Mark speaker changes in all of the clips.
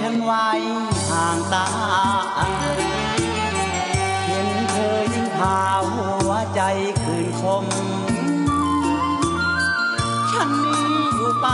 Speaker 1: ฉันไว้ห่างตา เห็นเธอยิ่งพาหัวใจคืนคม ฉันนี้อยู่ไป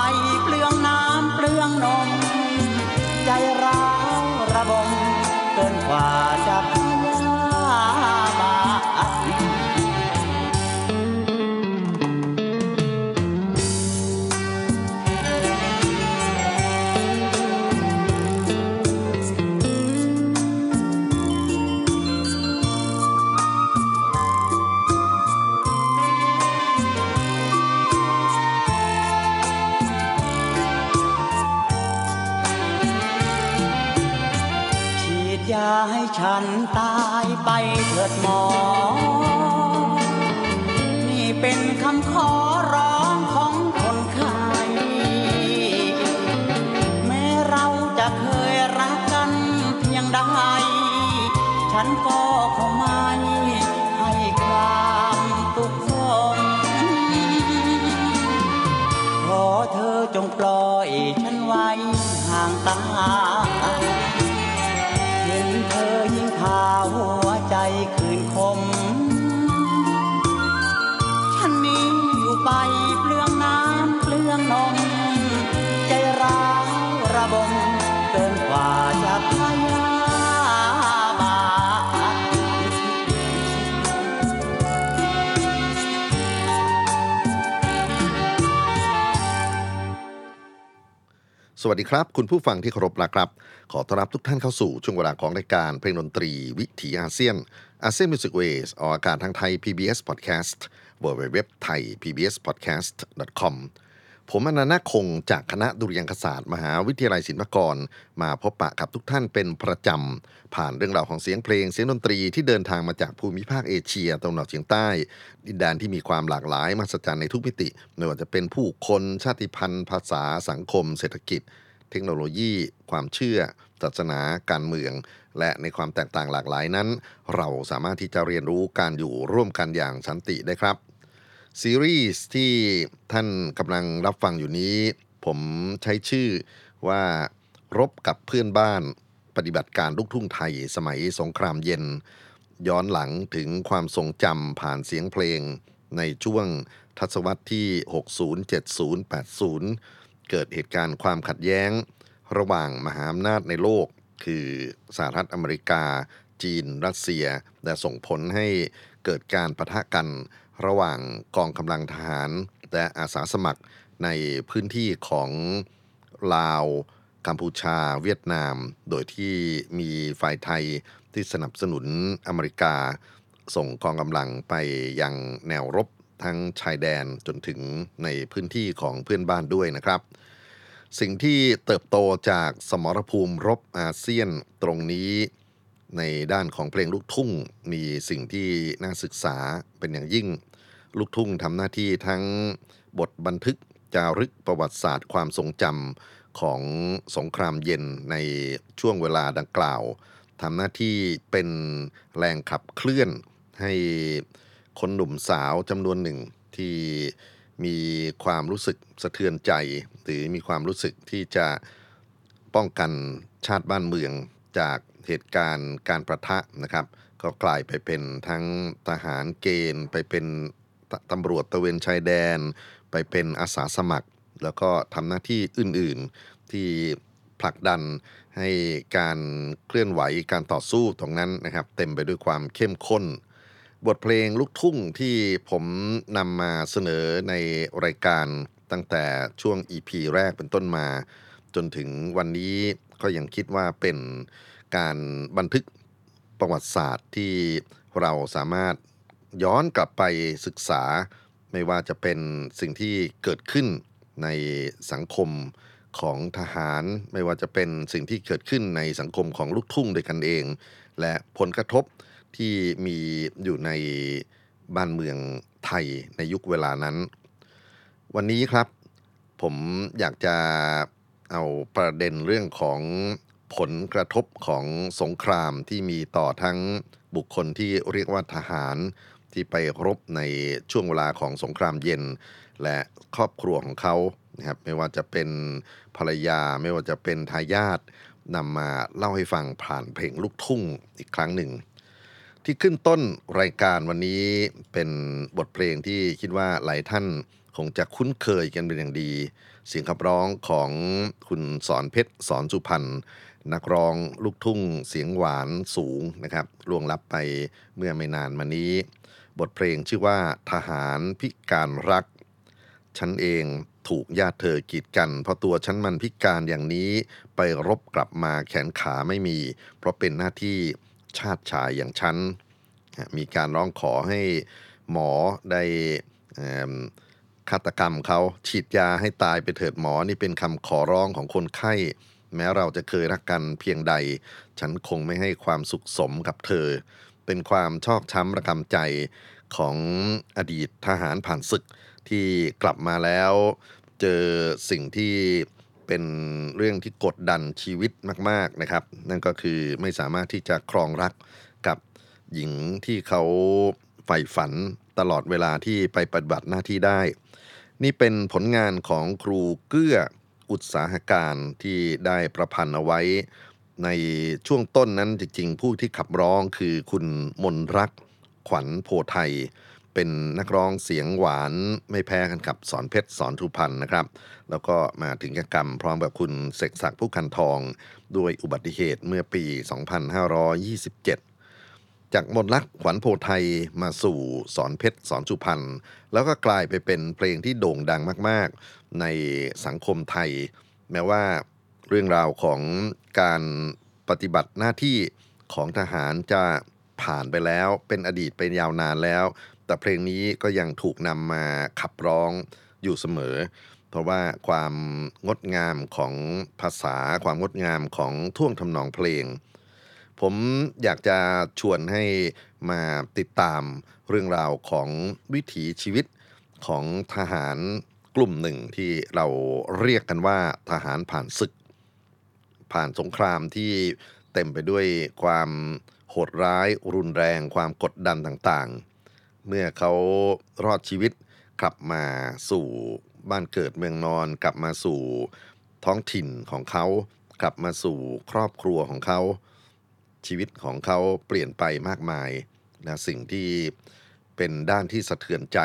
Speaker 1: สวั
Speaker 2: สดีครับ คุณผู้ฟังที่เคารพนะครับ ขอต้อนรับทุกท่านเข้าสู่ช่วงเวลาของรายการเพลงดนตรีวิถีอาเซียน ASEAN Music Ways ออกอากาศทางไทย PBS Podcast w w w t h a i PBS Podcast com ผมอนันต์คงจากคณะดุริยางคศาสตร์ มหาวิทยาลัยศิลปากร มาพบปะกับทุกท่านเป็นประจำ ผ่านเรื่องราวของเสียงเพลงเสียงดนตรีที่เดินทางมาจากภูมิภาคเอเชียตะวันออกเฉียงใต้ ดินแดนที่มีความหลากหลายมหัศจรรย์ในทุกมิติไม่ว่าจะเป็นผู้คนชาติพันธุ์ ภาษาสังคม เศรษฐกิจ เทคโนโลยี ความเชื่อศาสนาการเมือง และในความแตกต่างหลากหลายนั้น เราสามารถที่จะเรียนรู้การอยู่ร่วมกันอย่างสันติได้ครับ ซีรีส์ที่ท่านกำลังรับฟังอยู่นี้ ผมใช้ชื่อว่ารบกับเพื่อนบ้านปฏิบัติการลูกทุ่งไทยสมัยสงครามเย็น ย้อนหลังถึงความทรงจำผ่านเสียงเพลง ในช่วงทศวรรษที่ 60 70 80 เกิดเหตุการณ์ความขัดแย้ง ระหว่างมหาอำนาจในโลก คือสหรัฐอเมริกา จีน รัสเซีย และส่งผลให้เกิดการประทะกัน ระหว่างกองกำลังทหาร และอาสาสมัครในพื้นที่ของลาว กัมพูชา เวียดนาม โดยที่มีฝ่ายไทยที่สนับสนุนอเมริกา ส่งกองกำลังไปยังแนวรบทั้งชายแดนจนถึงในพื้นที่ของเพื่อนบ้านด้วยนะครับ สิ่งที่เติบโตจากสมรภูมิรบอาเซียนตรงนี้ในด้านของเพลงลูกทุ่งมีสิ่งที่น่าศึกษาเป็นอย่างยิ่ง ลูกทุ่งทำหน้าที่ทั้งบทบันทึกจารึกประวัติศาสตร์ความทรงจำของสงครามเย็นในช่วงเวลาดังกล่าวทำหน้าที่เป็นแรงขับเคลื่อนให้คนหนุ่มสาวจำนวนหนึ่งที่มีความรู้สึกสะเทือนใจ หรือมีความรู้สึกที่จะป้องกันชาติบ้านเมืองจากเหตุการณ์การประทะนะครับ ก็กลายไปเป็นทั้งทหารเกณฑ์ไปเป็น ตำรวจตะเวนชายแดน ไปเป็นอาสาสมัคร แล้วก็ทำหน้าที่อื่น ๆ ที่ผลักดันให้การเคลื่อนไหวการต่อสู้ตรงนั้นนะครับ เต็มไปด้วยความเข้มข้น บทเพลงลูกทุ่งที่ผมนำมาเสนอในรายการตั้งแต่ช่วง EP แรกเป็นต้นมา จนถึงวันนี้ก็ยังคิดว่าเป็นการบันทึกประวัติศาสตร์ที่เราสามารถ ย้อนกลับไปศึกษา ไม่ว่าจะเป็นสิ่งที่เกิดขึ้นในสังคมของทหาร ไม่ว่าจะเป็นสิ่งที่เกิดขึ้นในสังคมของลูกทุ่งด้วยกันเอง และผลกระทบที่มีอยู่ในบ้านเมืองไทยในยุคเวลานั้น วันนี้ครับ ผมอยากจะเอาประเด็นเรื่องของผลกระทบของสงครามที่มีต่อทั้งบุคคลที่เรียกว่าทหาร ที่ไปรบในช่วงเวลาของสงครามเย็น และครอบครัวของเขานะครับไม่ว่าจะเป็นภรรยาไม่ว่าจะเป็นทายาทนำมาเล่าให้ฟังผ่านเพลงลูกทุ่งอีกครั้งหนึ่ง ที่ขึ้นต้นรายการวันนี้เป็นบทเพลงที่คิดว่าหลายท่านคงจะคุ้นเคยกันเป็นอย่างดี เสียงขับร้องของคุณสอนเพชรสอนสุพรรณนักร้องลูกทุ่งเสียงหวานสูงนะครับล่วงลับไปเมื่อไม่นานมานี้ บทเพลงชื่อว่าทหารพิการรัก ฉันเองถูกญาติเธอกีดกัน เพราะตัวฉันมันพิการอย่างนี้ไปรบกลับมาแขนขาไม่มี เพราะเป็นหน้าที่ชาติชายอย่างฉัน มีการร้องขอให้หมอได้ฆาตกรรมเขาฉีดยาให้ตายไปเถิดหมอนี่เป็นคำขอร้องของคนไข้ แม้เราจะเคยรักกันเพียงใด ฉันคงไม่ให้ความสุขสมกับเธอ เป็นความชอกช้ำระกำใจของอดีตทหารผ่านศึกที่กลับมาแล้ว เจอสิ่งที่เป็นเรื่องที่กดดันชีวิตมาก ๆนะครับ นั่นก็คือไม่สามารถที่จะครองรักกับหญิงที่เขาใฝ่ฝันตลอดเวลาที่ไปปฏิบัติหน้าที่ได้ นี่เป็นผลงานของครูเกื้ออุตสาหการที่ได้ประพันธ์เอาไว้ ในช่วงต้นนั้นจริงๆ ผู้ที่ขับร้องคือคุณมนรักขวัญโพไทย เป็นนักร้องเสียงหวานไม่แพ้กันกับสอนเพชรสอนทุพันธ์นะครับ แล้วก็มาถึงกกรรมพร้อมกับคุณเสกศักดิ์ผู้คันทอง ด้วยอุบัติเหตุเมื่อปี 2527 จากมนลักษ์ขวัญโพไทยมาสู่สอนเพชรสอนสุพรรณแล้วก็กลายไปเป็นเพลงที่โด่งดังมากๆ ในสังคมไทย แม้ว่า เรื่องราวของการปฏิบัติหน้าที่ของทหารจะผ่านไปแล้ว เป็นอดีตเป็นยาวนานแล้ว แต่เพลงนี้ก็ยังถูกนำมาขับร้องอยู่เสมอ เพราะว่าความงดงามของภาษาความงดงามของท่วงทำนองเพลง ผมอยากจะชวนให้มาติดตามเรื่องราวของวิถีชีวิตของทหารกลุ่มหนึ่งที่เราเรียกกันว่าทหารผ่านศึก ผ่านสงครามที่เต็มไปด้วยความโหดร้าย รุนแรง ความกดดันต่างๆ เมื่อเขารอดชีวิตกลับมาสู่บ้านเกิดเมืองนอน กลับมาสู่ท้องถิ่นของเขา กลับมาสู่ครอบครัวของเขา ชีวิตของเขาเปลี่ยนไปมากมายนะสิ่งที่เป็นด้านที่สะเทือนใจ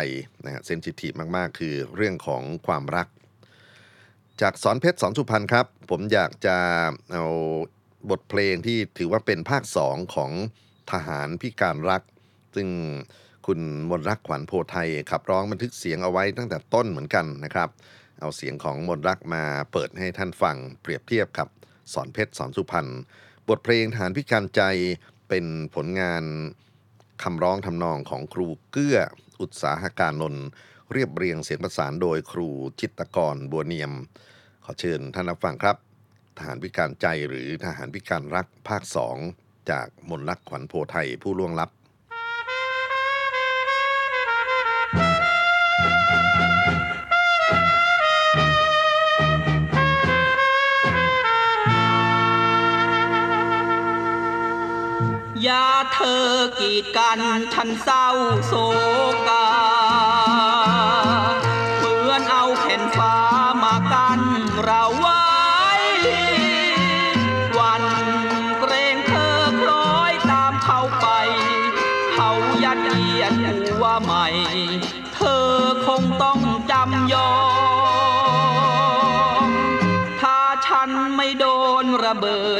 Speaker 2: นะฮะเซนซิทีฟมากๆ คือเรื่องของความรัก จากสอนเพชรสอนสุพรรณครับ ผมอยากจะเอาบทเพลงที่ถือว่าเป็นภาคสองของทหารพิการรัก ซึ่งคุณมนรักขวัญโพไทยขับร้องบันทึกเสียงเอาไว้ตั้งแต่ต้นเหมือนกันนะครับ เอาเสียงของมนรักมาเปิดให้ท่านฟังเปรียบเทียบกับสอนเพชรสอนสุพรรณบทเพลงฐานพิการใจเป็นผลงานคำร้องทำนองของครูเกื้ออุตสาหการนนท์ เรียบเรียงเสียงประสานโดยครูจิตกรบัวเนียม ขอเชิญท่านรับฟังครับ ทหารพิการใจหรือทหารพิการรักภาคสองจากมนลักขวัญโพไทยผู้ล่วงลับ
Speaker 3: อย่าเธอกีดกันฉันเศร้าโศกา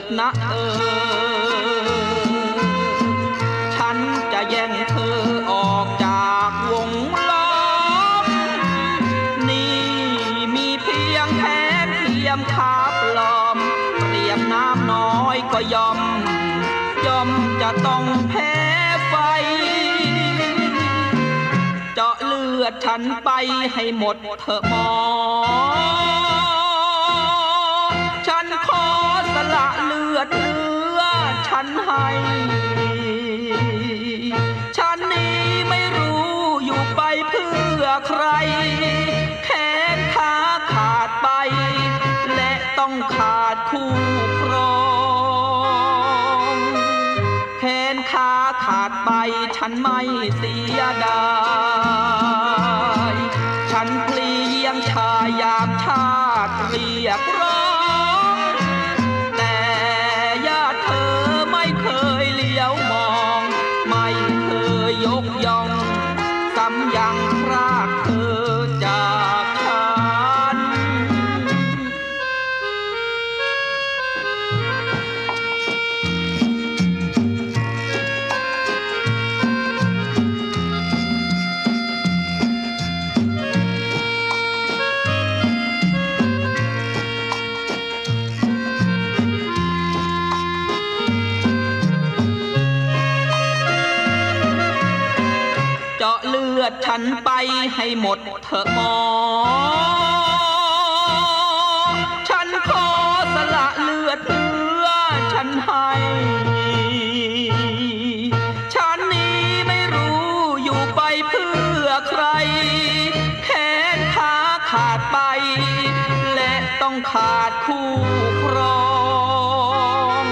Speaker 3: ดนะเออ ฉันจะแย่งเธอออกจากวงล้อม นี่มีเพียงแผนเทียมคาปลอมเปรียบน้ำน้อยก็ยอม ยอมจะต้องแพ้ไฟ เจาะเลือดฉันไปให้หมดเถอะหมอ เลือดเลือฉันให้ฉันนี้ไม่รู้อยู่ไปเพื่อใคร แขนขาขาดไป และต้องขาดคู่ครองแขนขาขาดไปฉันไม่เสียดาย ไปให้หมดเถอะหมอ ฉันขอสละเลือดเพื่อฉันให้ ฉันนี้ไม่รู้อยู่ไปเพื่อใคร แขนขาขาดไป และต้องขาดคู่ครอง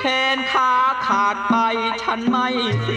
Speaker 3: แขนขาขาดไปฉันไม่เ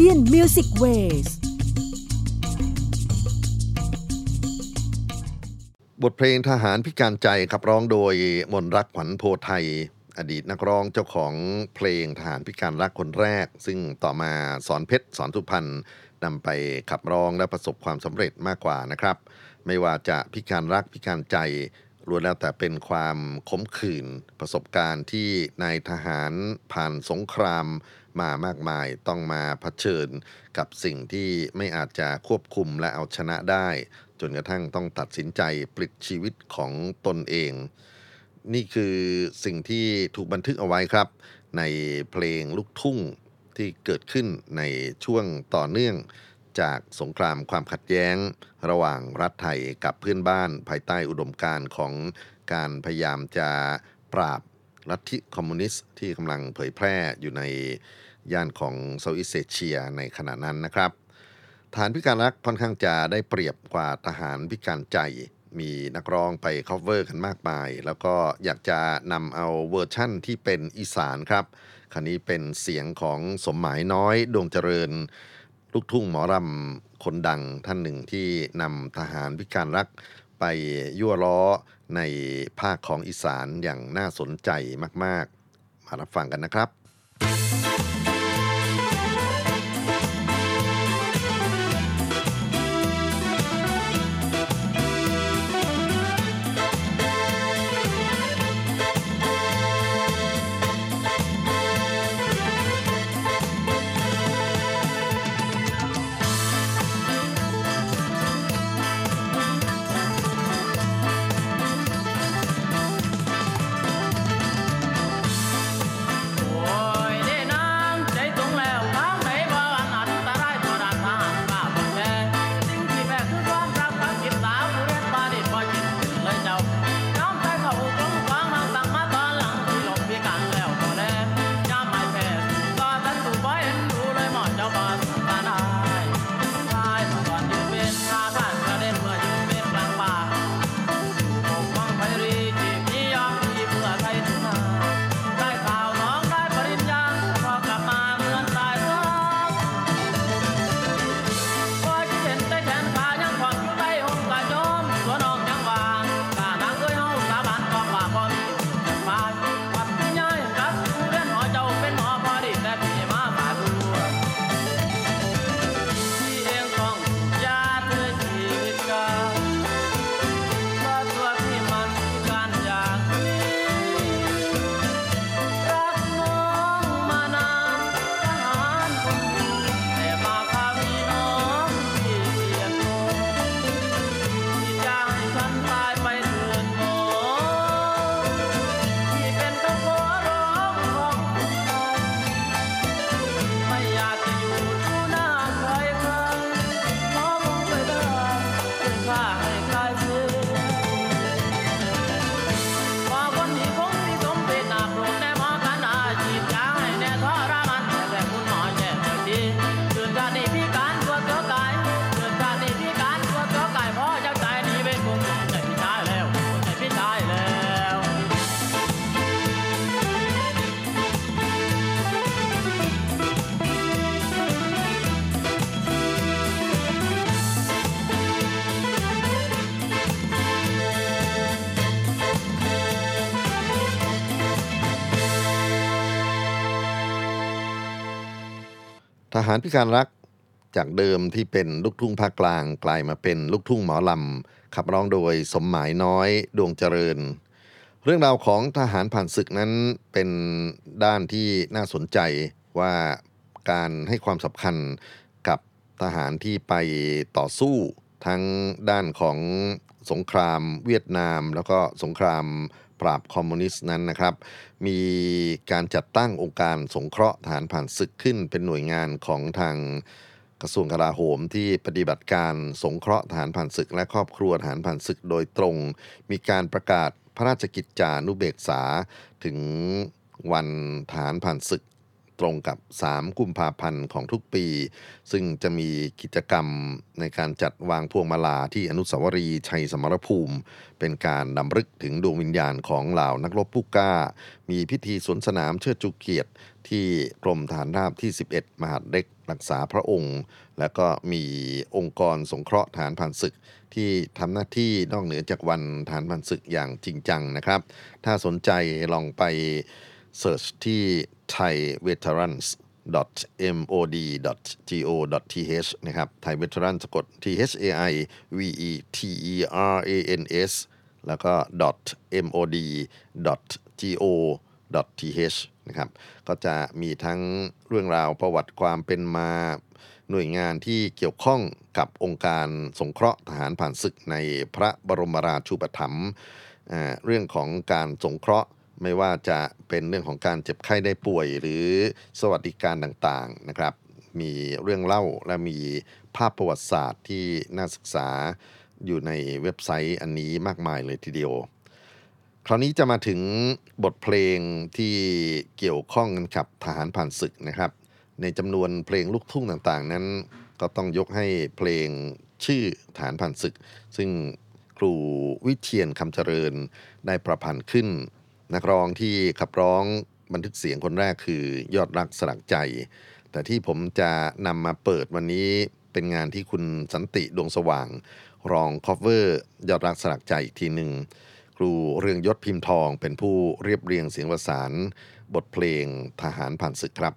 Speaker 3: ASEAN
Speaker 4: Music Wayส
Speaker 2: บทเพลงทหารพิการใจขับร้องโดยมนต์รักขวัญโพธิ์ไทย อดีตนักร้องเจ้าของเพลงทหารพิการรักคนแรก ซึ่งต่อมาสอนเพชรสอนสุพรรณนำไปขับร้องและประสบความสำเร็จมากกว่านะครับ ไม่ว่าจะพิการรักพิการใจล้วนแล้วแต่เป็นความขมขื่นประสบการณ์ที่นายทหารผ่านสงคราม มามากมาย ต้องมาเผชิญกับสิ่งที่ไม่อาจจะควบคุมและเอาชนะได้ จนกระทั่งต้องตัดสินใจปลิดชีวิตของตนเอง นี่คือสิ่งที่ถูกบันทึกเอาไว้ครับ ในเพลงลูกทุ่งที่เกิดขึ้นในช่วงต่อเนื่องจากสงครามความขัดแย้ง ระหว่างรัฐไทยกับเพื่อนบ้านภายใต้อุดมการณ์ของการพยายามจะปราบลัทธิคอมมิวนิสต์ที่กำลังเผยแพร่อยู่ใน ย่านของ Southeast Asia ในขณะนั้นนะครับทหารพิการรักค่อนข้างจะได้เปรียบกว่าทหารพิการใจ มีนักร้องไป cover กันมากมาย แล้วก็อยากจะนำเอาเวอร์ชั่นที่เป็นอีสานครับครั้งนี้เป็นเสียงของสมหมายน้อยดวงเจริญลูกลูกทุ่งหมอรำคนดังท่านหนึ่งที่นำทหารพิการรักไปยั่วล้อในภาคของอีสานอย่างน่าสนใจมาก ๆ มารับฟังกันนะครับ
Speaker 5: หารพิการรักจากเดิมที่เป็นลูกทุ่ง
Speaker 2: ภาคกลางกลายมาเป็นลูกทุ่งหมอลำ ขับร้องโดยสมหมายน้อยดวงเจริญ เรื่องราวของทหารผ่านศึกนั้นเป็นด้านที่น่าสนใจว่าการให้ความสำคัญกับทหารที่ไปต่อสู้ทั้งด้านของสงครามเวียดนาม แล้วก็สงคราม ปราบคอมมิวนิสต์นั้นนะครับ มีการจัดตั้งองค์การสงเคราะห์ฐานผ่านศึกขึ้นเป็นหน่วยงานของทางกระทรวงกลาโหมที่ปฏิบัติการสงเคราะห์ฐานผ่านศึก และครอบครัวฐานผ่านศึกโดยตรง มีการประกาศพระราชกิจจานุเบกษาถึงวันฐานผ่านศึก ตรงกับ 3 กุมภาพันธ์ของทุกปี ซึ่งจะมีกิจกรรมในการจัดวางพวงมาลาที่อนุสาวรีย์ชัยสมรภูมิ เป็นการนำรึกถึงดวงวิญญาณของเหล่านักรบผู้กล้า มีพิธีสวนสนามเชิดจูเกียรติที่กรมฐานราบที่ 11 มหาดเล็กรักษาพระองค์ แล้วก็มีองค์กรสงเคราะห์ฐานผ่านศึก ที่ทำหน้าที่นอกเหนือจากวันฐานผ่านศึกอย่างจริงจังนะครับ ถ้าสนใจลองไป เสิร์ชที่ Thai Veterans mod.go.th นะครับ Thai Veterans สะกด T H A I V E T E R A N S แล้วก็ .mod.go.th นะครับ ก็จะมีทั้งเรื่องราวประวัติความเป็นมาหน่วยงานที่เกี่ยวข้องกับองค์การสงเคราะห์ทหารผ่านศึกในพระบรมราชูปถัมภ์เรื่องของการสงเคราะห์ ไม่ว่าจะเป็นเรื่องของการเจ็บไข้ได้ป่วยหรือสวัสดิการต่างๆนะครับ มีเรื่องเล่าและมีภาพประวัติศาสตร์ที่น่าศึกษาอยู่ในเว็บไซต์อันนี้มากมายเลยทีเดียว คราวนี้จะมาถึงบทเพลงที่เกี่ยวข้องกันกับทหารผ่านศึกนะครับ ในจำนวนเพลงลูกทุ่งต่างๆ นั้น ก็ต้องยกให้เพลงชื่อฐานผ่านศึก ซึ่งครูวิเชียนคำเจริญได้ประพันธ์ขึ้น นักร้องที่ขับร้องบันทึกเสียงคนแรกคือยอดรักสลักใจ แต่ที่ผมจะนำมาเปิดวันนี้เป็นงานที่คุณสันติดวงสว่าง ร้อง cover ยอดรักสลักใจอีกทีหนึ่งครูเรืองยศพิมพ์ทองเป็นผู้เรียบเรียงเสียงประสาน บทเพลงทหารผ่านศึกครับ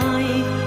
Speaker 6: ต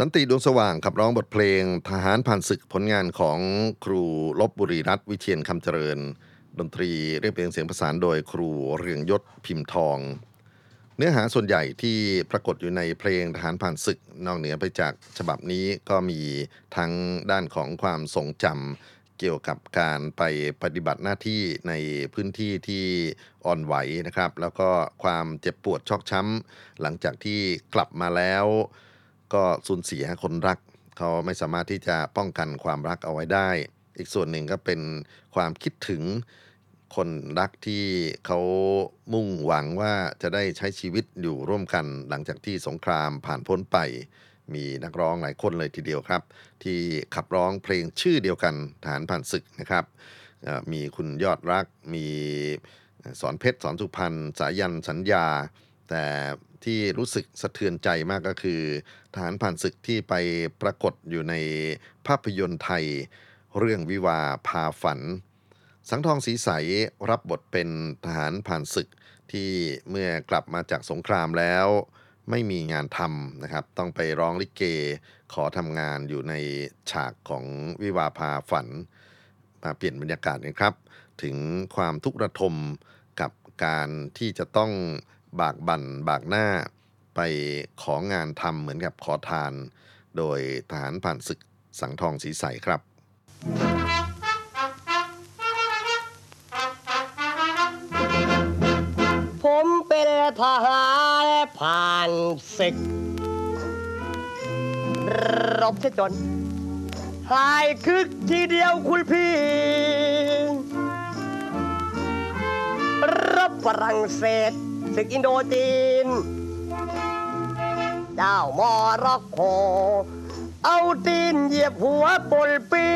Speaker 6: สันติดวงสว่างขับร้องบทเพลง ทหาร
Speaker 2: ผ่านศึกผลงานของครูลบบุรีรัตวิเชียนคำเจริญ ดนตรีเรียบเรียงเสียงประสานโดยครูเรืองยศพิมพ์ทอง เนื้อหาส่วนใหญ่ที่ปรากฏอยู่ในเพลงทหารผ่านศึกนอกเหนือไปจากฉบับนี้ก็มีทั้งด้านของความทรงจำเกี่ยวกับการไปปฏิบัติหน้าที่ในพื้นที่ที่อ่อนไหวนะครับ แล้วก็ความเจ็บปวดชอกช้ำหลังจากที่กลับมาแล้ว ก็สูญเสียคนรัก เขาไม่สามารถที่จะป้องกันความรักเอาไว้ได้ อีกส่วนหนึ่งก็เป็นความคิดถึงคนรักที่เขามุ่งหวังว่าจะได้ใช้ชีวิตอยู่ร่วมกันหลังจากที่สงครามผ่านพ้นไป มีนักร้องหลายคนเลยทีเดียวครับ ที่ขับร้องเพลงชื่อเดียวกันฐานผ่านศึกนะครับ มีคุณยอดรัก มีสอนเพชรสอนสุพรรณสายันสัญญา แต่ ที่รู้สึกสะเทือนใจมากก็คือ ทหารผ่านศึกที่ไปปรากฏอยู่ในภาพยนตร์ไทย เรื่องวิวาพาฝัน สังทองสีใสรับบทเป็นทหารผ่านศึกที่เมื่อกลับมาจากสงครามแล้ว ไม่มีงานทำนะครับ ต้องไปร้องลิเกขอทำงานอยู่ในฉากของวิวาพาฝัน มาเปลี่ยนบรรยากาศกันครับ ถึงความทุกข์ระทมกับการที่จะต้อง บากบั่นบากหน้าไปของานทำเหมือนกับขอทาน โดยทหารผ่านศึกสังทองสีใสครับ
Speaker 7: ผมเป็นทหารผ่านศึก รบเสียจนหายคึกทีเดียวคุณพี่รบฝรั่งเศส ศึกอินโดจีน เจ้ามอร็อกโกเอาตีนเหยียบหัวปนปี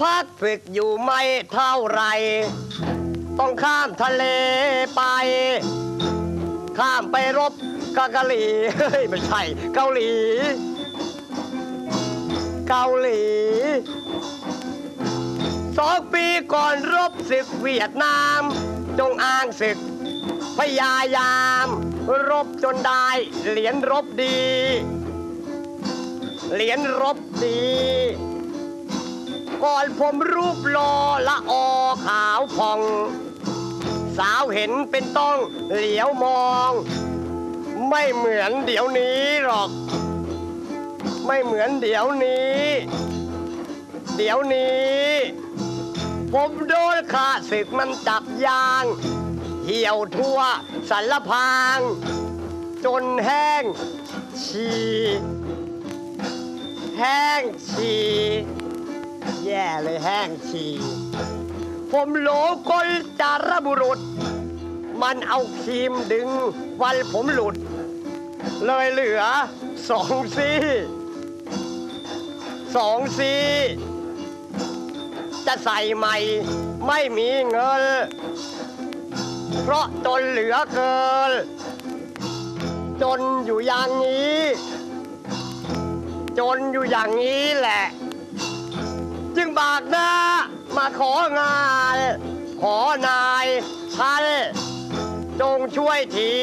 Speaker 7: พักฝึกอยู่ไม่เท่าไร ต้องข้ามทะเลไป ข้ามไปรบกบเกาหลี เฮ้ย ไม่ใช่ เกาหลี เกาหลีสองปีก่อนรบศึกเวียดนาม จงอ้างศึก พยายาม รบจนได้เหรียญรบดี เหรียญรบดี ก่อนผมรูปรอละออขาวผ่อง สาวเห็นเป็นต้องเหลียวมอง ไม่เหมือนเดี๋ยวนี้หรอก ไม่เหมือนเดี๋ยวนี้ เดี๋ยวนี้ ผมโดนข้าศึกมันจับยาง เหี่ยวทั่วสันละพาง จนแห้งฉี่แห้งฉี่แย่เลยแห้งฉี่ผมโหลกลจารบุรุษ มันเอาครีมดึงวันผมหลุด เลยเหลือสองซี่ สองซีจะใส่ใหม่ไม่มีเงิน เพราะจนเหลือเกิน จนอยู่อย่างนี้ จนอยู่อย่างนี้แหละ จึงบากหน้ามาของาน ขอนายท่านจงช่วยที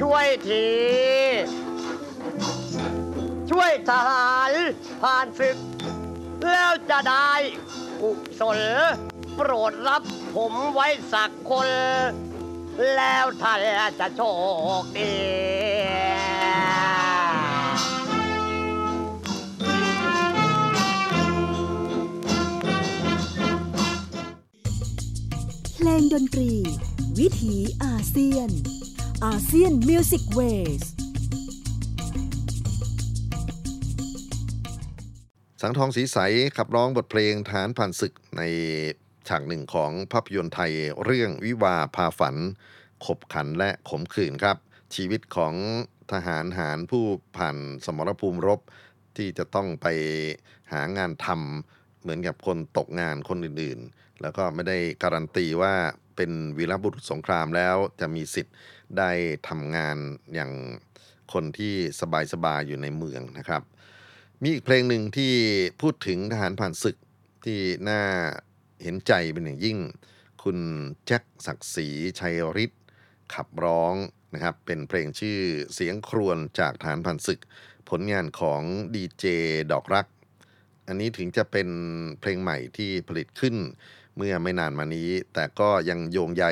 Speaker 7: ช่วยที ช่วยทหารผ่านศึก แล้วจะได้กุศลโปรดรับผมไว้สักคน แล้วท่านจะโชคดี
Speaker 4: เพลงดนตรี วิถีอาเซียน ASEAN Music Ways สั
Speaker 2: งทองสีใสขับร้องบทเพลงฐานผ่านศึกในฉากหนึ่งของภาพยนตร์ไทยเรื่องวิวาพาฝัน ขบขันและขมขื่นครับ ชีวิตของทหารหารผู้ผ่านสมรภูมิรบที่จะต้องไปหางานทำเหมือนกับคนตกงานคนอื่นๆ แล้วก็ไม่ได้การันตีว่าเป็นวีรบุรุษสงครามแล้วจะมีสิทธิ์ได้ทำงานอย่างคนที่สบายๆอยู่ในเมืองนะครับ มีอีกเพลงหนึ่งที่พูดถึงทหารผ่านศึกที่น่าเห็นใจเป็นอย่างยิ่ง คุณแจ็คศักดิ์ศรีชัยฤทธิ์ขับร้องนะครับ เป็นเพลงชื่อเสียงครวญจากทหารผ่านศึก ผลงานของดีเจดอกรัก อันนี้ถึงจะเป็นเพลงใหม่ที่ผลิตขึ้นเมื่อไม่นานมานี้ แต่ก็ยังโยงใย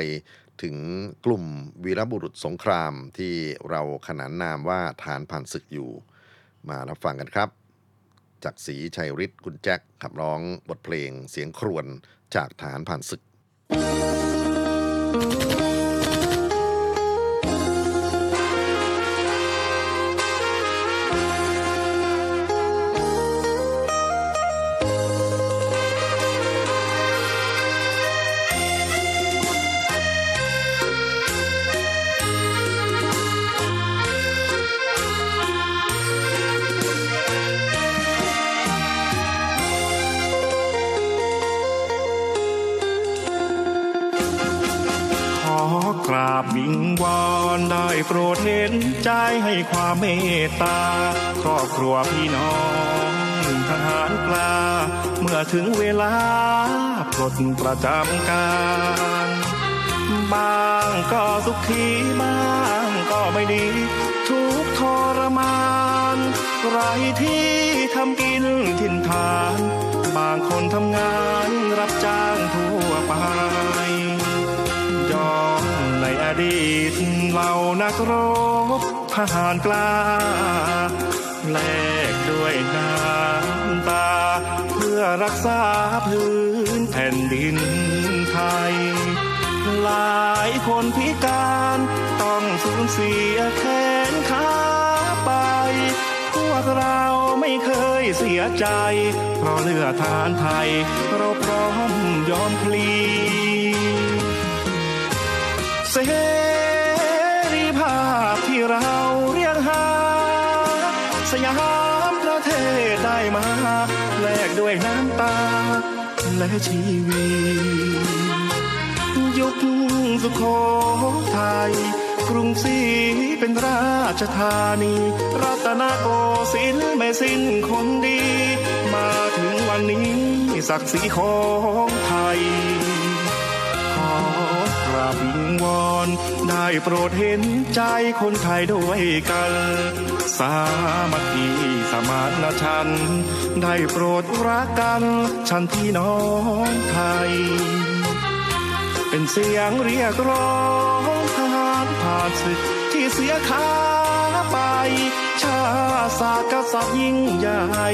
Speaker 2: ถึงกลุ่มวีรบุรุษสงครามที่เราขนานนามว่าฐานผ่านศึกอยู่ มารับฟังกันครับ จากศรีชัยฤทธิ์คุณแจ็คขับร้องบทเพลงเสียงครวญจากฐานผ่านศึก
Speaker 8: อนได้โปรดเห็นใจให้ความเมตตา ครอบครัวพี่น้องทหารกล้า เมื่อถึงเวลาปลดประจำการบางก็สุขทีบ้างก็ไม่ดี ทุกทรมานไรที่ทำกินทินทาน บางคนทำงานรับจ้างทั่วไป ในอดีตเหล่านักรบทหารกล้าแลกด้วยน้ำตา เพื่อรักษาพื้นแผ่นดินไทย หลายคนพิการต้องสูญเสียแขนขาไป พวกเราไม่เคยเสียใจ เพราะเลือดทานไทย เราพร้อมยอมพลี เสรีภาพที่เราเรียกหา สยามประเทศได้มาแลกด้วยน้ำตา และชีวิต ยุคสุโขทัยกรุงศรีเป็นราชธานี รัตนโกสินทร์ไม่สิ้นคนดี มาถึงวันนี้ศักดิ์ศรีของไทย ราบวิงวอนได้โปรดเห็นใจคนไทยด้วยกัน สามัคคีสมานฉัน ได้โปรดรักกัน ฉันพี่น้องไทย เป็นเสียงเรียกร้องทหารผ่านศึกที่เสียขาไป ชาศากษัตริย์ยิ่งใหญ่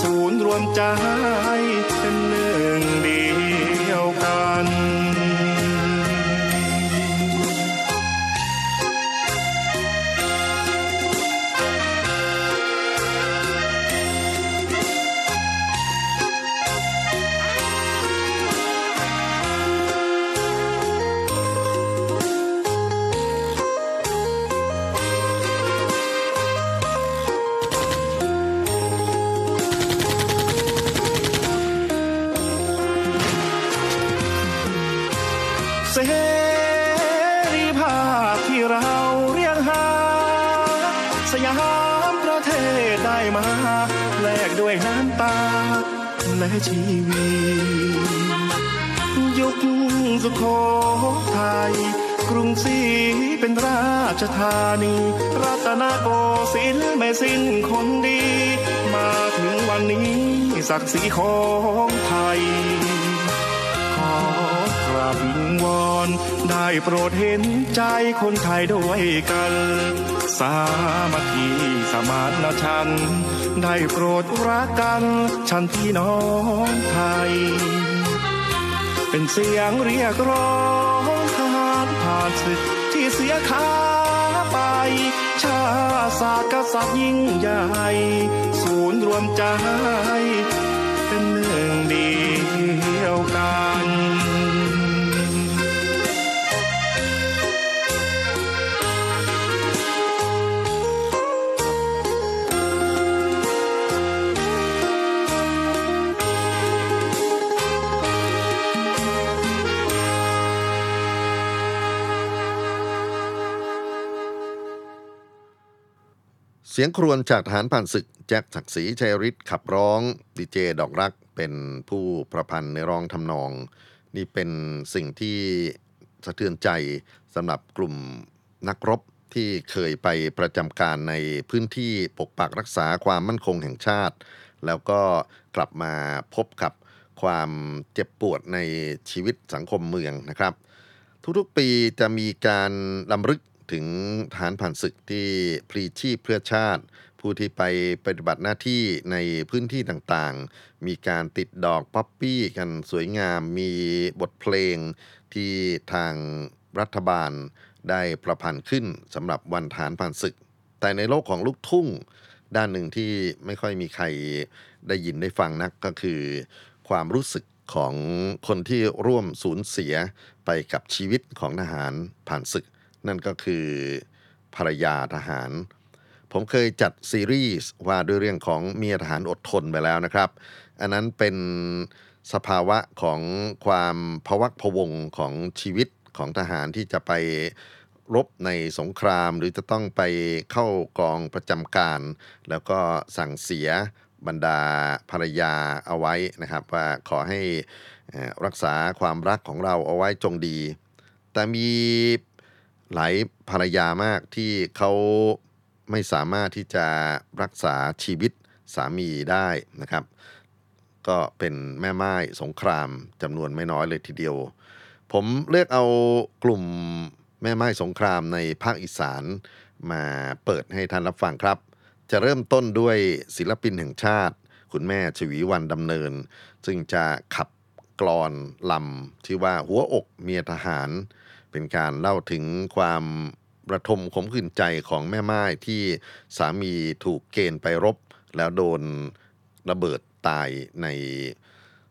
Speaker 8: ศูนย์รวมใจเป็นหนึ่งเดียว ชีวิต ยุคสุโขทัยกรุงศรีเป็นราชธานี รัตนโกสินทร์ไม่สิ้นคนดี มาถึงวันนี้ศักดิ์ศรีของไทย ขอกราบวิงวอนได้โปรดเห็นใจคนไทยด้วยกัน สามัคคีสมานฉันท์ ได้โปรดรักกัน ฉันพี่น้องไทย เป็นเสียงเรียกร้องทหารผ่านศึกที่เสียขาไป ชาศาสตร์กษัตริย์ยิ่งใหญ่ ศูนย์รวมใจ เสี
Speaker 2: ยงครวญจากทหารผ่านศึก แจ็คศักดิ์ศรีชัยฤทธิ์ขับร้องดีเจดอกรักเป็นผู้ประพันธ์ในร้องทำนอง นี่เป็นสิ่งที่สะเทือนใจสำหรับกลุ่มนักรบที่เคยไปประจำการในพื้นที่ปกปักรักษาความมั่นคงแห่งชาติ แล้วก็กลับมาพบกับความเจ็บปวดในชีวิตสังคมเมืองนะครับ ทุกๆปีจะมีการลำลึก ถึงฐานผ่านศึกที่พลีชีพเพื่อชาติ ผู้ที่ไปปฏิบัติหน้าที่ในพื้นที่ต่างๆ มีการติดดอกป๊อปปี้กันสวยงามมีบทเพลงที่ทางรัฐบาลได้ประพันธ์ขึ้นสำหรับวันฐานผ่านศึก แต่ในโลกของลูกทุ่ง ด้านหนึ่งที่ไม่ค่อยมีใครได้ยินได้ฟังนักก็คือ ความรู้สึกของคนที่ร่วมสูญเสียไปกับชีวิตของทหารผ่านศึก นั่นก็คือภรรยาทหาร ผมเคยจัดซีรีส์ว่าด้วยเรื่องของเมียทหารอดทนไปแล้วนะครับ อันนั้นเป็นสภาวะของความพวักพวงของชีวิตของทหารที่จะไปรบในสงครามหรือจะต้องไปเข้ากองประจำการ แล้วก็สั่งเสียบรรดาภรรยาเอาไว้นะครับ ว่าขอให้รักษาความรักของเราเอาไว้จงดี แต่มี หลายภรรยามากที่เขาไม่สามารถที่จะรักษาชีวิตสามีได้นะครับ ก็เป็นแม่ไม้สงครามจำนวนไม่น้อยเลยทีเดียว ผมเลือกเอากลุ่มแม่ไม้สงครามในภาคอีสานมาเปิดให้ท่านรับฟังครับ จะเริ่มต้นด้วยศิลปินแห่งชาติ คุณแม่ชวีวันดำเนิน ซึ่งจะขับกลอนลำที่ว่าหัวอกเมียทหาร เป็นการเล่าถึงความระทมขมขื่นใจของแม่ไม้ที่สามีถูกเกณฑ์ไปรบ แล้วโดนระเบิดตายใน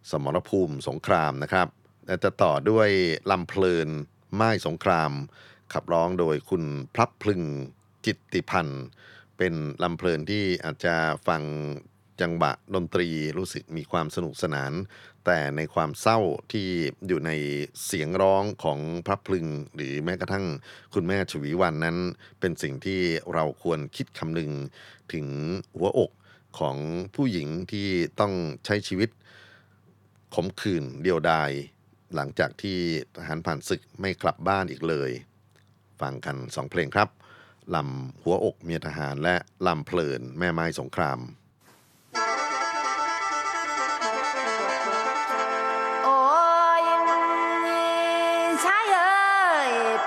Speaker 2: สมรภูมิสงครามนะครับและจะต่อด้วยลำเพลินไม้สงคราม ขับร้องโดยคุณพลับพลึงจิตติพันธ์เป็นลำเพลินที่อาจจะฟังจังหวะดนตรีรู้สึกมีความสนุกสนาน แต่ในความเศร้าที่อยู่ในเสียงร้องของพระพลึง หรือแม้กระทั่งคุณแม่ชวีวันนั้น เป็นสิ่งที่เราควรคิดคำนึงถึงหัวอกของผู้หญิงที่ต้องใช้ชีวิตขมขื่นเดียวดาย หลังจากที่ทหารผ่านศึกไม่กลับบ้านอีกเลย ฟังกันสองเพลงครับลำหัวอกเมียทหารและลำเพลินแม่ไม้สงคราม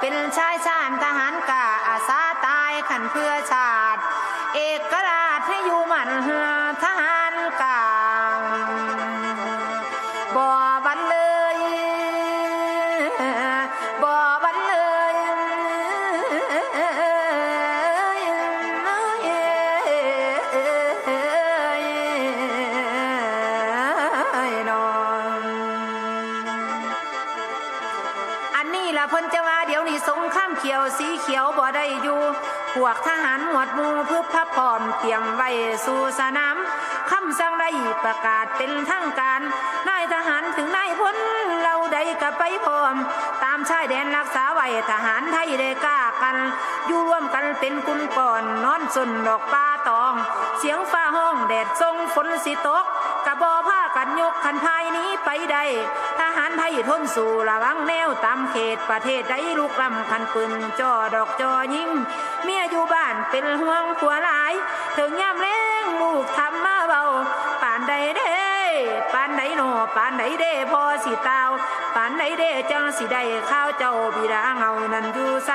Speaker 9: เป็นชายชาญทหารกาอาสาตายขันเพื่อชาติ เอกราชให้อยู่หมันทหารกลาง พวกทหารหมวดมูเพื่อพับพร้อมเตรียมไว้สู่สนามคำสั่งได้ประกาศเป็นทางการนายทหารถึงนายพลเราได้กับไปพร้อม ตามชายแดนรักษาไว้ทหารไทยได้กล้ากัน อยู่ร่วมกันเป็นกุนก่อนนอนสนดอกป้าตอง เสียงฟ้าห้องแดดทรงฝนสิตกกะบอผ้า ยกคันภายนี้ไปได้ทหารไทยทนสู่ระวังแนวตามเขตประเทศได้ลุกลำคันปืนจ่อดอกจอยิงเมียอยู่บ้านเป็นห่วงผัวหลาย ถึงย่ำแรงลูกทำมาเบาป่านใดเด้ป่านใดหนอป่านใดเด้พอสิตาวป่านใดเด้จังสิได้ข้าวเจ้าบิดาเงานั่นอยู่ใส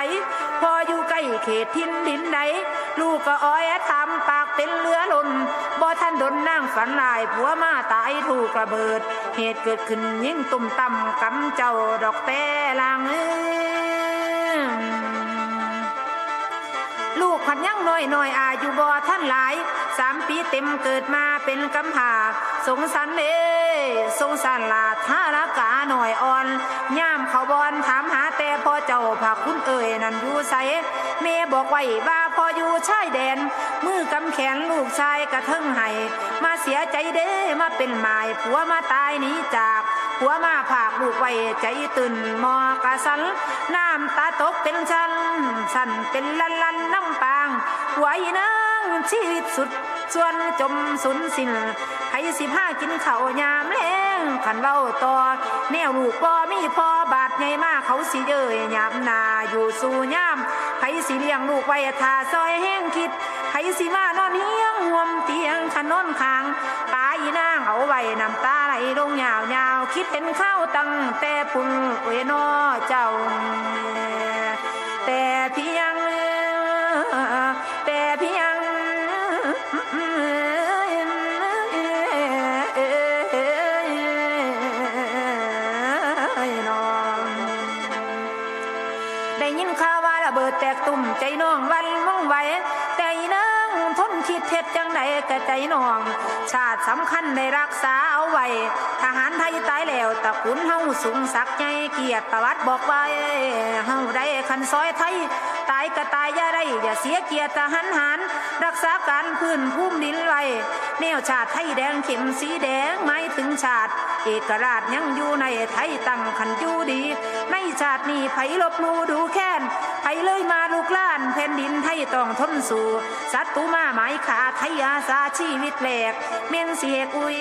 Speaker 9: พออยู่ใกล้เขตทินดินใด ลูกก็อ้อยทำปากเป็นเลือลนบ่ท่านดนนั่งฝันลายผัวมาตายถูกระเบิด เหตุเกิดขึ้นยิ่งตุ่มต่ำกำเจ้าดอกแต่ลางเอ้ย ลูกพันยังน้อยน้อยอายุบ่ท่านหลายสามปีเต็มเกิดมาเป็นกำพร้าสงสารเด้สงสารลาทารกาหน่อยอ่อนย่ามเขาบอนถามหาแต่พ่อเจ้าผักคุณเอ่ยนั่นอยู่ใสเมบอกไว้ว่าพออยู่ชายแดน มือกำแขนลูกชายกระเทิงให้มาเสียใจเด้มาเป็นหมายผัวมาตายหนีจากหัวมาผากลูกไว้ใจตื่นมอกระสันน้ำตาตกเป็นชั้นสันเป็นลัน ลันน้ำปางไหวนังชีวิตสุดส่วนจมสุนสิ้นให้สิบห้ากินเขายามแรงขันเบ้าต่อแนวลูกบ่มีพอบาดใหญ่มากเขาสิเย้ยยามนาอยู่สู่ยามไผสิเลี้ยงลูกไว้ทาซอยแห้งคิดไผสิมานอนเฮียงห่วมเตียงขนนคางปาอีนางเอาไว้น้ำตาไหลลงยาวยาวคิดเห็นข้าวตั้งแต่ปุ่นเวนอเจ้า นอง
Speaker 3: ชาติสำคัญได้รักษาเอา ไว้ทหารไทยตายแล้วตะกุนเฮาสูงสักดิ์ใหญ่เกียรติประวัติบอกไว้เฮาได้คันซอยไทย ตายก็ตายอย่าได้อย่าเสียเกียรติทหารหารรักษาการพื้นภูมิดินไว้แนวชาติไทยแดงเข็มสีแดงหมายถึงชาติ เอกราชยังอยู่ในไทยตั้งขันอยู่ดี ในชาตินี้ไผลบลูดูแค้นไผเลยมาลูกล้านแผ่นดินไทยต้องทนสู่ศัตรูมาหมายขาไทยอาสาชีวิตแหลกเม่นเสียกุย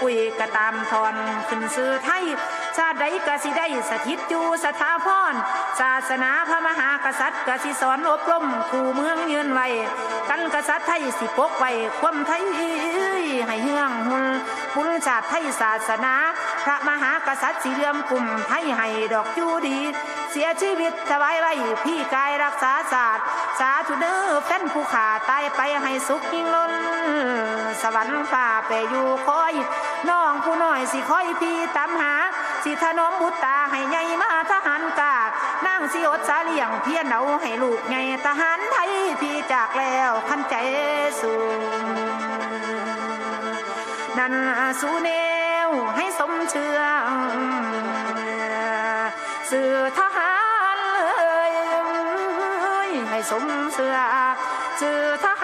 Speaker 3: ปุยกระตามทอนขึ้นสื่อไทย ชาติใดกสิได้สถิตอยู่สถาพรศาสนาพระมหากษัตริย์กสิสอนอบรมคู่เมืองยืนไว้กันกษัตริย์ไทยสิปกไว้ความไทยให้เฮืองหุนบุญชาติไทยศาสนา พระมหากษัตริย์สีเหลือมกลุ่มไทยให้ดอกอยู่ดี เสียชีวิตถวายไว้พี่กายรักษาศาสตร์สาธุเด้อแฟนผู้ขาตายไปให้สุขยิ่งล้น สวรรค์ฝ่าไปอยู่คอยน้องผู้น้อยสิคอยพี่ตามหา สิถนอมบุตตาให้ใหญ่มาทหารกานางสิอดสาเลี่ยงเพียนเอาให้ลูกใหญ่ทหารไทยพี่จากแล้วขันใจสูงนันสู้แนวให้สมเชื่อสื่อทห สมเสือสื่อทหาร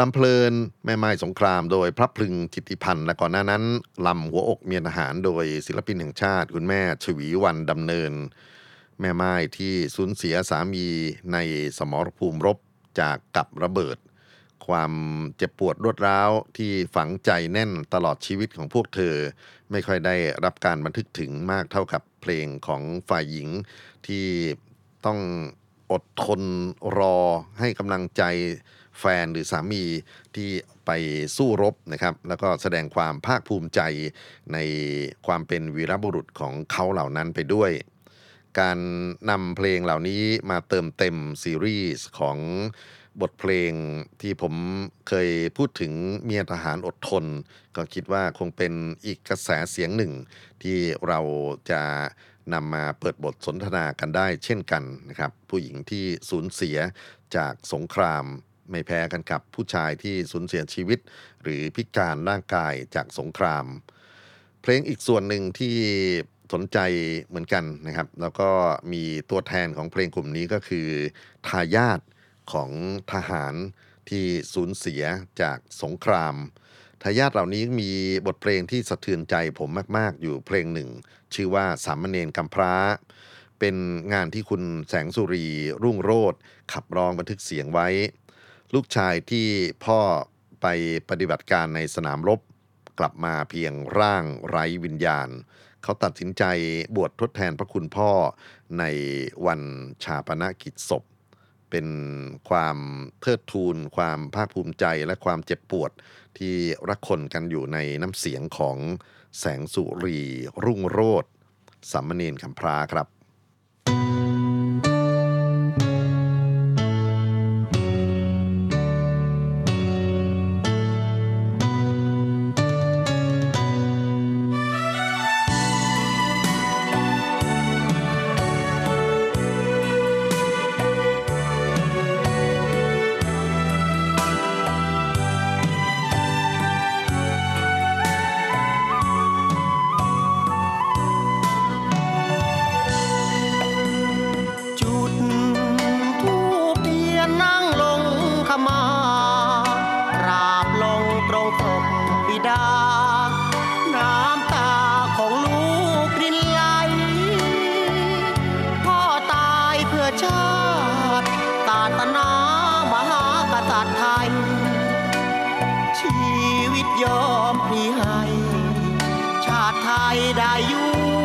Speaker 2: ลำเพลินแม่ไม้สงครามโดยพระพลึงจิตติพันธ์และก่อนหน้านั้นลำหัวอกเมียนทหารโดยศิลปินแห่งชาติ คุณแม่ชวีวันดำเนิน แม่ไม้ที่สูญเสียสามีในสมรภูมิรบจากกับระเบิด ความเจ็บปวดรวดร้าวที่ฝังใจแน่นตลอดชีวิตของพวกเธอ ไม่ค่อยได้รับการบันทึกถึงมากเท่ากับเพลงของฝ่ายหญิงที่ต้องอดทนรอให้กำลังใจ แฟนหรือสามีที่ไปสู้รบนะครับ แล้วก็แสดงความภาคภูมิใจในความเป็นวีรบุรุษของเขาเหล่านั้นไปด้วย การนำเพลงเหล่านี้มาเติมเต็มซีรีส์ของบทเพลงที่ผมเคยพูดถึงเมียทหารอดทน ก็คิดว่าคงเป็นอีกกระแสเสียงหนึ่ง ที่เราจะนำมาเปิดบทสนทนากันได้เช่นกันนะครับ ผู้หญิงที่สูญเสียจากสงคราม ไม่แพ้กันกับผู้ชายที่สูญเสียชีวิต หรือพิการร่างกายจากสงคราม เพลงอีกส่วนหนึ่งที่สนใจเหมือนกันนะครับ แล้วก็มีตัวแทนของเพลงกลุ่มนี้ก็คือทายาทของทหารที่สูญเสียจากสงครามทายาทเหล่านี้มีบทเพลงที่สะเทือนใจผมมาก ๆ อยู่เพลงหนึ่ง ชื่อว่าสามเณรกำพร้า เป็นงานที่คุณแสงสุรีรุ่งโรธขับร้องบันทึกเสียงไว้ ลูกชายที่พ่อไปปฏิบัติการในสนามรบ กลับมาเพียงร่างไร้วิญญาณ เขาตัดสินใจบวชทดแทนพระคุณพ่อในวันชาปนกิจศพ เป็นความเทิดทูน ความภาคภูมิใจและความเจ็บปวดที่รักคนกันอยู่ในน้ำเสียงของแสงสุรีรุ่งโรธสามเณรคำพราครับ
Speaker 1: จุ ยอมพี่ให้ ชาติไทยได้อยู่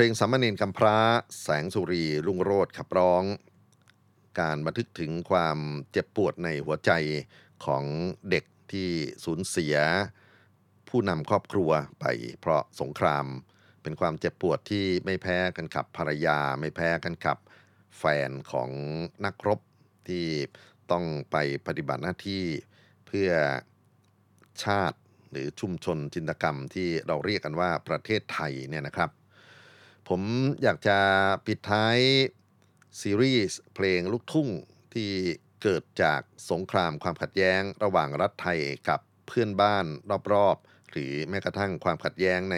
Speaker 1: ลงสามเณรกำพร้า
Speaker 2: แสงสุรีรุ่งโรจน์ขับร้อง การบันทึกถึงความเจ็บปวดในหัวใจของเด็กที่สูญเสีย ผู้นำครอบครัวไปเพราะสงคราม เป็นความเจ็บปวดที่ไม่แพ้กันกับภรรยา ไม่แพ้กันกับแฟนของนักรบที่ต้องไปปฏิบัติหน้าที่เพื่อชาติหรือชุมชนจินตกรรมที่เราเรียกกันว่าประเทศไทยเนี่ยนะครับ ผมอยากจะปิดท้ายซีรีส์เพลงลูกทุ่งที่เกิดจากสงครามความขัดแย้งระหว่างรัฐไทยกับเพื่อนบ้านรอบๆ หรือแม้กระทั่งความขัดแย้งใน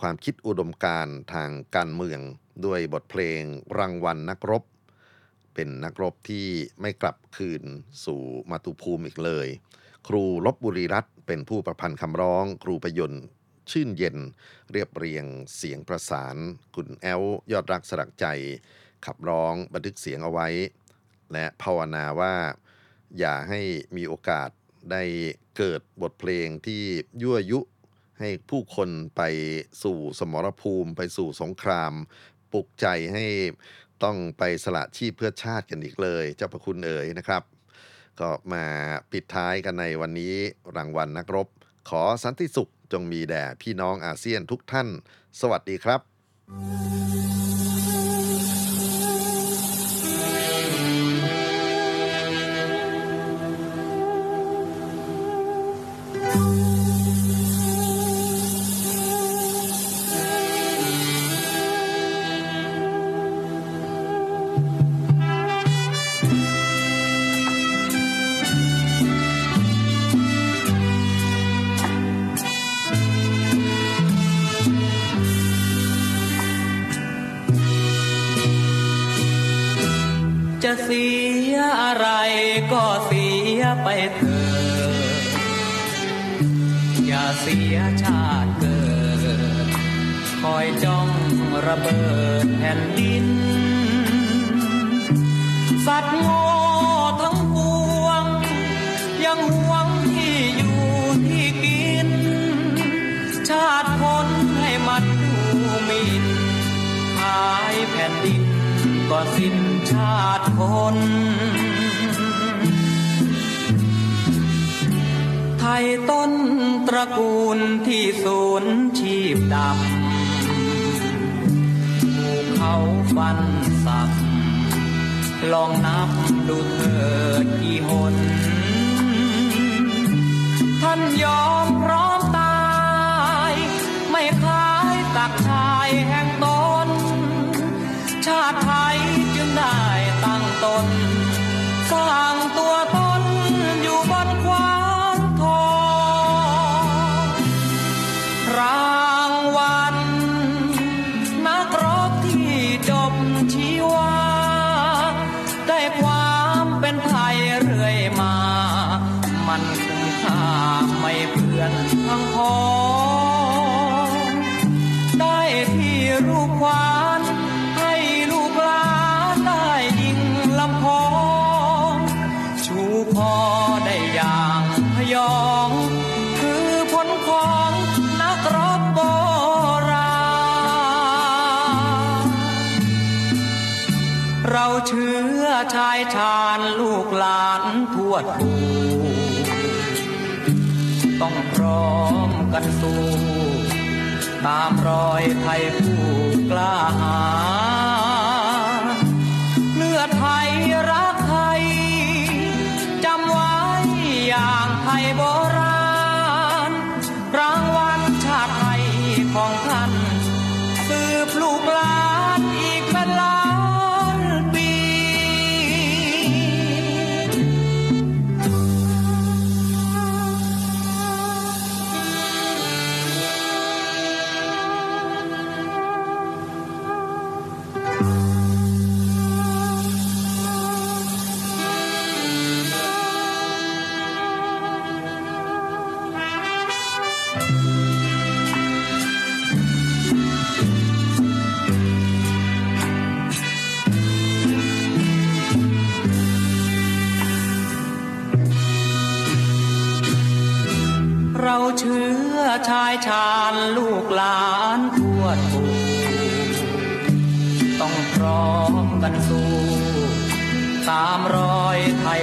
Speaker 2: ความคิดอุดมการทางการเมืองด้วยบทเพลงรางวัลนักรบ เป็นนักรบที่ไม่กลับคืนสู่มาตุภูมิอีกเลย ครูลบบุรีรัตน์เป็นผู้ประพันธ์คำร้อง ครูประยนต์ ชื่นเย็น เรียบเรียงเสียงประสาน คุณแอลยอดรักสลักใจ ขับร้องบันทึกเสียงเอาไว้ และภาวนาว่า อย่าให้มีโอกาสได้เกิดบทเพลงที่ยั่วยุให้ผู้คนไปสู่สมรภูมิ ไปสู่สงคราม ปลุกใจให้ต้องไปสละชีพเพื่อชาติกันอีกเลย เจ้าพระคุณเอ๋ยนะครับ ก็มาปิดท้ายกันในวันนี้รางวัลนักรบ ขอสันติสุข จงมีแด่พี่น้องอาเซียนทุกท่าน สวัสดีครับ
Speaker 1: จะ สัตว์โง่ทั้งปวง ยังหวงที่อยู่ที่กิน ชาติคนให้มันดูหมินหายแผ่นดินก็สิ้นชาติคนไทยต้นตระกูลที่สูญชีพดำถูเขาฟันสับ ลองนับดูเถิดกี่หน ท่านยอมพร้อมตาย ไม่คล้ายตักชายแห่งตน ชาติไทยจึงได้ตั้งตนสร้าง ชาญลูกหลานทวดปู่ต้องพร้อมกันสู้ตามรอยไทยผู้กล้าหาญานลูกหลานทั่วทูต้องพร้อมกันสู้ตามรอยไทย